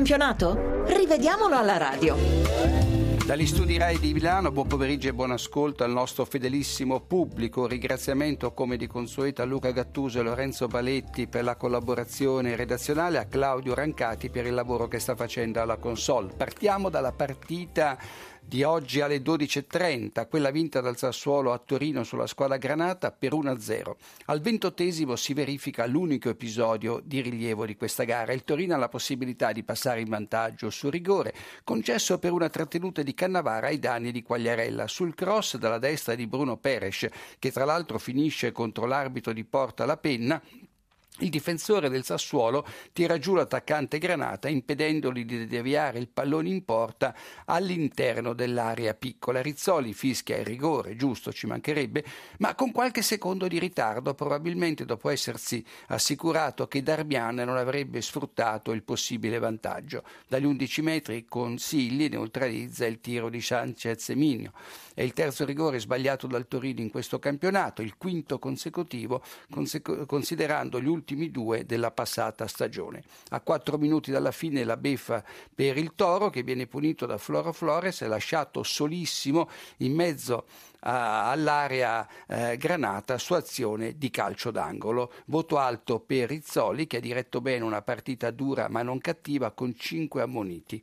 campionato? Rivediamolo alla radio. Dagli studi RAI di Milano, buon pomeriggio e buon ascolto al nostro fedelissimo pubblico. Ringraziamento come di consueto a Luca Gattuso e Lorenzo Baletti per la collaborazione redazionale, a Claudio Rancati per il lavoro che sta facendo alla console. Partiamo dalla partita di oggi alle 12.30, quella vinta dal Sassuolo a Torino sulla squadra granata per 1-0. Al ventottesimo si verifica l'unico episodio di rilievo di questa gara. Il Torino ha la possibilità di passare in vantaggio su rigore, concesso per una trattenuta di Cannavara ai danni di Quagliarella. Sul cross dalla destra di Bruno Peres, che tra l'altro finisce contro l'arbitro di Porta la penna, il difensore del Sassuolo tira giù l'attaccante Granata impedendogli di deviare il pallone in porta all'interno dell'area piccola. Rizzoli fischia il rigore, giusto, ci mancherebbe, ma con qualche secondo di ritardo, probabilmente dopo essersi assicurato che Darmian non avrebbe sfruttato il possibile vantaggio. Dagli 11 metri Consigli neutralizza il tiro di Sanchez Minio. È il terzo rigore sbagliato dal Torino in questo campionato, il quinto consecutivo, conse- considerando gli ultimi ultimi due della passata stagione. A quattro minuti dalla fine la beffa per il Toro che viene punito da Floro Flores, è lasciato solissimo in mezzo all'area eh, granata su azione di calcio d'angolo. Voto alto per Rizzoli che ha diretto bene una partita dura ma non cattiva con cinque ammoniti.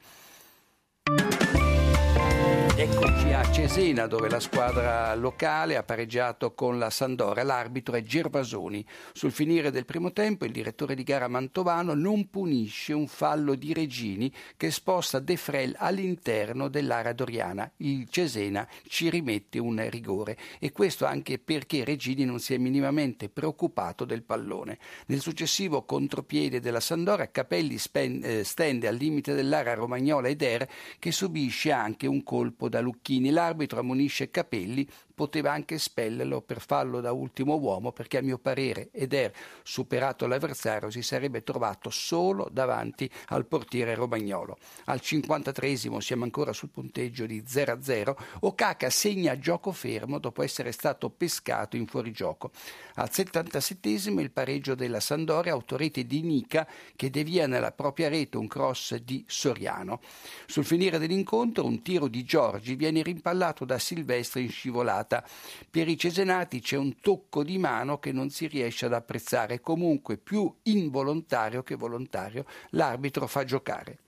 Eccoci a Cesena dove la squadra locale ha pareggiato con la Sandora. L'arbitro è Gervasoni. Sul finire del primo tempo il direttore di gara Mantovano non punisce un fallo di Regini che sposta De Frel all'interno dell'area doriana. Il Cesena ci rimette un rigore e questo anche perché Regini non si è minimamente preoccupato del pallone. Nel successivo contropiede della Sandora Capelli eh, stende al limite dell'area Romagnola ed Er che subisce anche un colpo da Lucchini. L'arbitro ammonisce Capelli poteva anche espellerlo per farlo da ultimo uomo perché a mio parere Eder, superato l'avversario, si sarebbe trovato solo davanti al portiere romagnolo. Al 53 siamo ancora sul punteggio di 0-0. Okaka segna gioco fermo dopo essere stato pescato in fuorigioco. Al 77 il pareggio della Sandoria, autorete di Nica che devia nella propria rete un cross di Soriano. Sul finire dell'incontro un tiro di Giorgi viene rimpallato da Silvestri in scivolata giocata. Per i cesenati c'è un tocco di mano che non si riesce ad apprezzare, comunque più involontario che volontario l'arbitro fa giocare.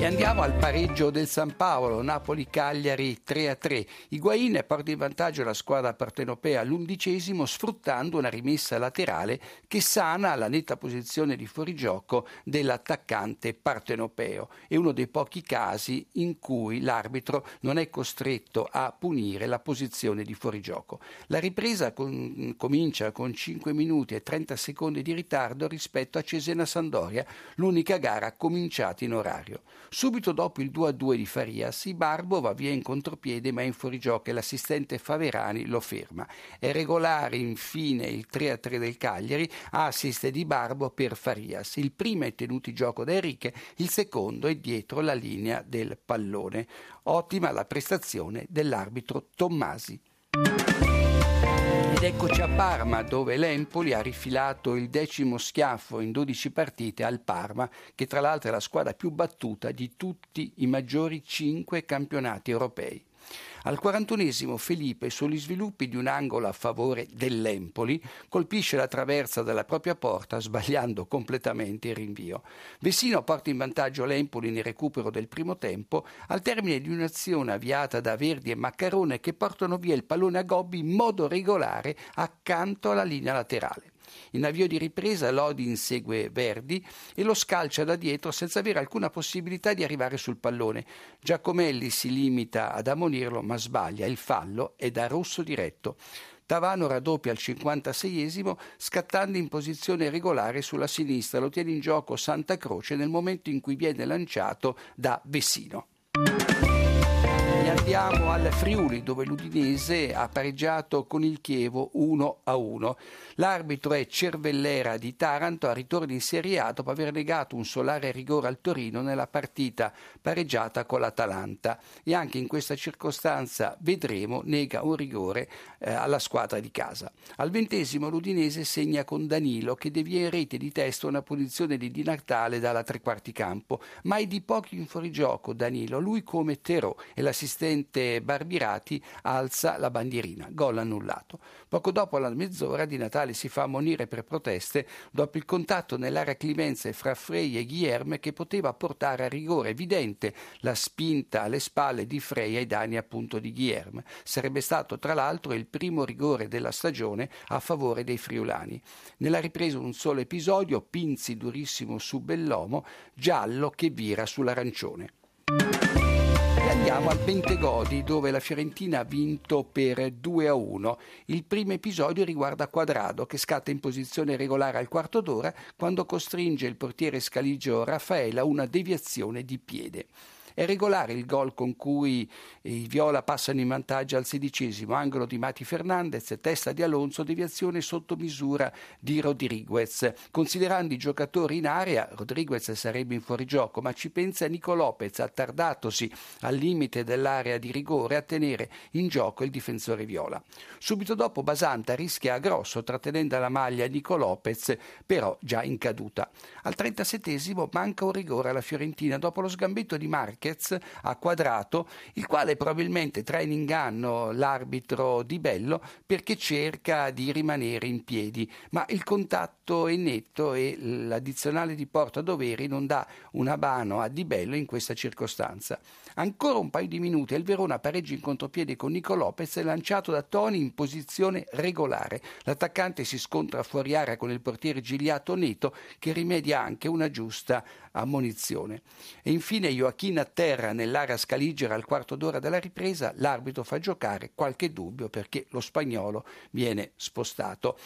E andiamo al pareggio del San Paolo, Napoli-Cagliari 3-3. Higuain porta in vantaggio la squadra partenopea all'undicesimo sfruttando una rimessa laterale che sana la netta posizione di fuorigioco dell'attaccante partenopeo. È uno dei pochi casi in cui l'arbitro non è costretto a punire la posizione di fuorigioco. La ripresa con, comincia con 5 minuti e 30 secondi di ritardo rispetto a Cesena-Sandoria, l'unica gara cominciata in orario. Subito dopo il 2-2 di Farias, Ibarbo va via in contropiede ma è in fuorigioco e l'assistente Faverani lo ferma. È regolare infine il 3-3 del Cagliari, assist di Barbo per Farias. Il primo è tenuto in gioco da Enrique, il secondo è dietro la linea del pallone. Ottima la prestazione dell'arbitro Tommasi. Ed eccoci a Parma, dove l'Empoli ha rifilato il decimo schiaffo in 12 partite al Parma, che tra l'altro è la squadra più battuta di tutti i maggiori cinque campionati europei. Al 41esimo Felipe, sugli sviluppi di un angolo a favore dell'Empoli, colpisce la traversa della propria porta sbagliando completamente il rinvio. Vessino porta in vantaggio l'Empoli nel recupero del primo tempo al termine di un'azione avviata da Verdi e Maccarone che portano via il pallone a Gobbi in modo regolare accanto alla linea laterale. In avvio di ripresa Lodi insegue Verdi e lo scalcia da dietro senza avere alcuna possibilità di arrivare sul pallone. Giacomelli si limita ad ammonirlo ma sbaglia, il fallo è da rosso diretto. Tavano raddoppia al 56esimo scattando in posizione regolare sulla sinistra, lo tiene in gioco Santa Croce nel momento in cui viene lanciato da Vessino Andiamo al Friuli dove l'Udinese ha pareggiato con il Chievo 1 a 1. L'arbitro è Cervellera di Taranto, a ritorno in Serie A dopo aver negato un solare rigore al Torino nella partita pareggiata con l'Atalanta e anche in questa circostanza vedremo nega un rigore eh, alla squadra di casa. Al ventesimo l'Udinese segna con Danilo che devia in rete di testa una punizione di Di Natale dalla tre quarti campo, ma è di pochi in fuorigioco Danilo, lui come Terò e l'assistente Barbirati alza la bandierina, gol annullato. Poco dopo la mezz'ora Di Natale si fa ammonire per proteste dopo il contatto nell'area Climenze fra Frey e Guilherme che poteva portare a rigore evidente la spinta alle spalle di Frey ai danni appunto di Guilherme. Sarebbe stato tra l'altro il primo rigore della stagione a favore dei friulani. Nella ripresa un solo episodio, Pinzi durissimo su Bellomo, giallo che vira sull'arancione. Andiamo al Bentegodi dove la Fiorentina ha vinto per 2 a 1. Il primo episodio riguarda Quadrado che scatta in posizione regolare al quarto d'ora quando costringe il portiere scaligio Raffaella a una deviazione di piede. È regolare il gol con cui i Viola passano in vantaggio al sedicesimo, angolo di Mati Fernandez, testa di Alonso, deviazione sotto misura di Rodriguez. Considerando i giocatori in area, Rodriguez sarebbe in fuorigioco, ma ci pensa Nico Lopez, attardatosi al limite dell'area di rigore a tenere in gioco il difensore Viola. Subito dopo Basanta rischia a grosso trattenendo la maglia Nico Lopez, però già in caduta. Al 37 manca un rigore alla Fiorentina dopo lo sgambetto di Marchi Marquez a quadrato, il quale probabilmente trae in inganno l'arbitro Di Bello perché cerca di rimanere in piedi, ma il contatto è netto e l'addizionale di Porta Doveri non dà una mano a Di Bello in questa circostanza. Ancora un paio di minuti e il Verona pareggia in contropiede con Nico Lopez lanciato da Toni in posizione regolare. L'attaccante si scontra fuori area con il portiere Gigliato Neto che rimedia anche una giusta ammonizione. E infine Joachim terra nell'area scaligera al quarto d'ora della ripresa, l'arbitro fa giocare qualche dubbio perché lo spagnolo viene spostato.